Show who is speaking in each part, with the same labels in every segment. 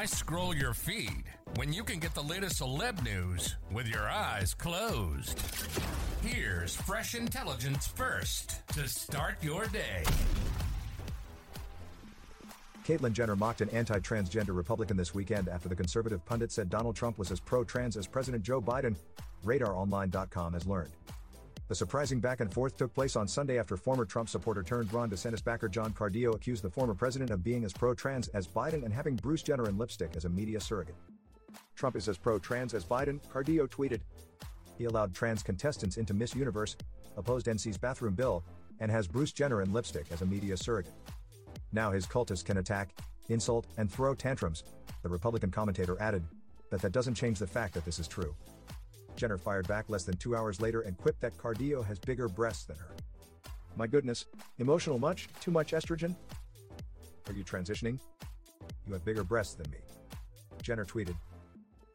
Speaker 1: Why scroll your feed when you can get the latest celeb news with your eyes closed? Here's fresh intelligence first to start your day.
Speaker 2: Caitlyn Jenner mocked an anti transgender Republican this weekend after the conservative pundit said Donald Trump was as pro trans as President Joe Biden, RadarOnline.com has learned. The surprising back and forth took place on Sunday after former Trump supporter turned Ron DeSantis backer John Cardillo accused the former president of being as pro trans as Biden and having Bruce Jenner in lipstick as a media surrogate. Trump is as pro trans as Biden, Cardillo tweeted. He allowed trans contestants into Miss Universe, opposed NC's bathroom bill, and has Bruce Jenner in lipstick as a media surrogate. Now his cultists can attack, insult, and throw tantrums, the Republican commentator added, but that doesn't change the fact that this is true. Jenner fired back less than two hours later and quipped that Cardillo has bigger breasts than her. My goodness, emotional much? Too much estrogen? Are you transitioning? You have bigger breasts than me. Jenner tweeted.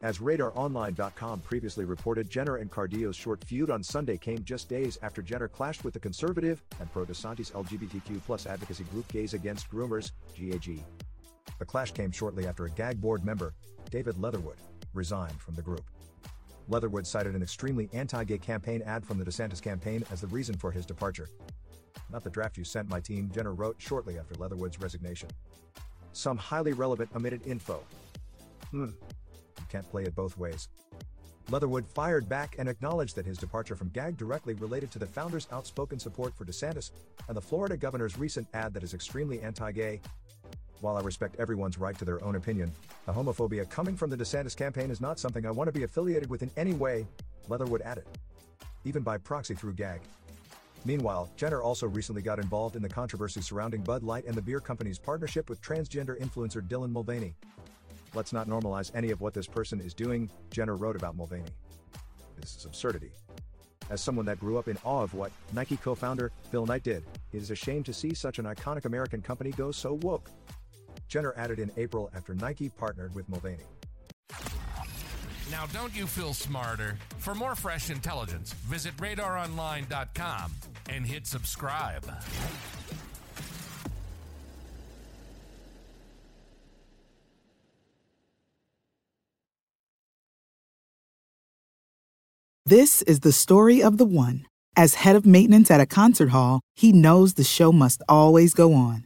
Speaker 2: As RadarOnline.com previously reported, Jenner and Cardillo's short feud on Sunday came just days after Jenner clashed with the conservative and pro-DeSantis LGBTQ plus advocacy group Gays Against Groomers, GAG. The clash came shortly after a GAG board member, David Leatherwood, resigned from the group. Leatherwood cited an extremely anti-gay campaign ad from the DeSantis campaign as the reason for his departure. Not the draft you sent my team, Jenner wrote shortly after Leatherwood's resignation. Some highly relevant omitted info. Hmm. You can't play it both ways. Leatherwood fired back and acknowledged that his departure from GAG directly related to the founder's outspoken support for DeSantis and the Florida governor's recent ad that is extremely anti-gay. While I respect everyone's right to their own opinion, the homophobia coming from the DeSantis campaign is not something I want to be affiliated with in any way, Leatherwood added. Even by proxy through GAG. Meanwhile, Jenner also recently got involved in the controversy surrounding Bud Light and the beer company's partnership with transgender influencer Dylan Mulvaney. Let's not normalize any of what this person is doing, Jenner wrote about Mulvaney. This is absurdity. As someone that grew up in awe of what Nike co founder Phil Knight did, it is a shame to see such an iconic American company go so woke. Jenner added in April after Nike partnered with Mulvaney.
Speaker 1: Now, don't you feel smarter? For more fresh intelligence, visit radaronline.com and hit subscribe.
Speaker 3: This is the story of the one. As head of maintenance at a concert hall, he knows the show must always go on.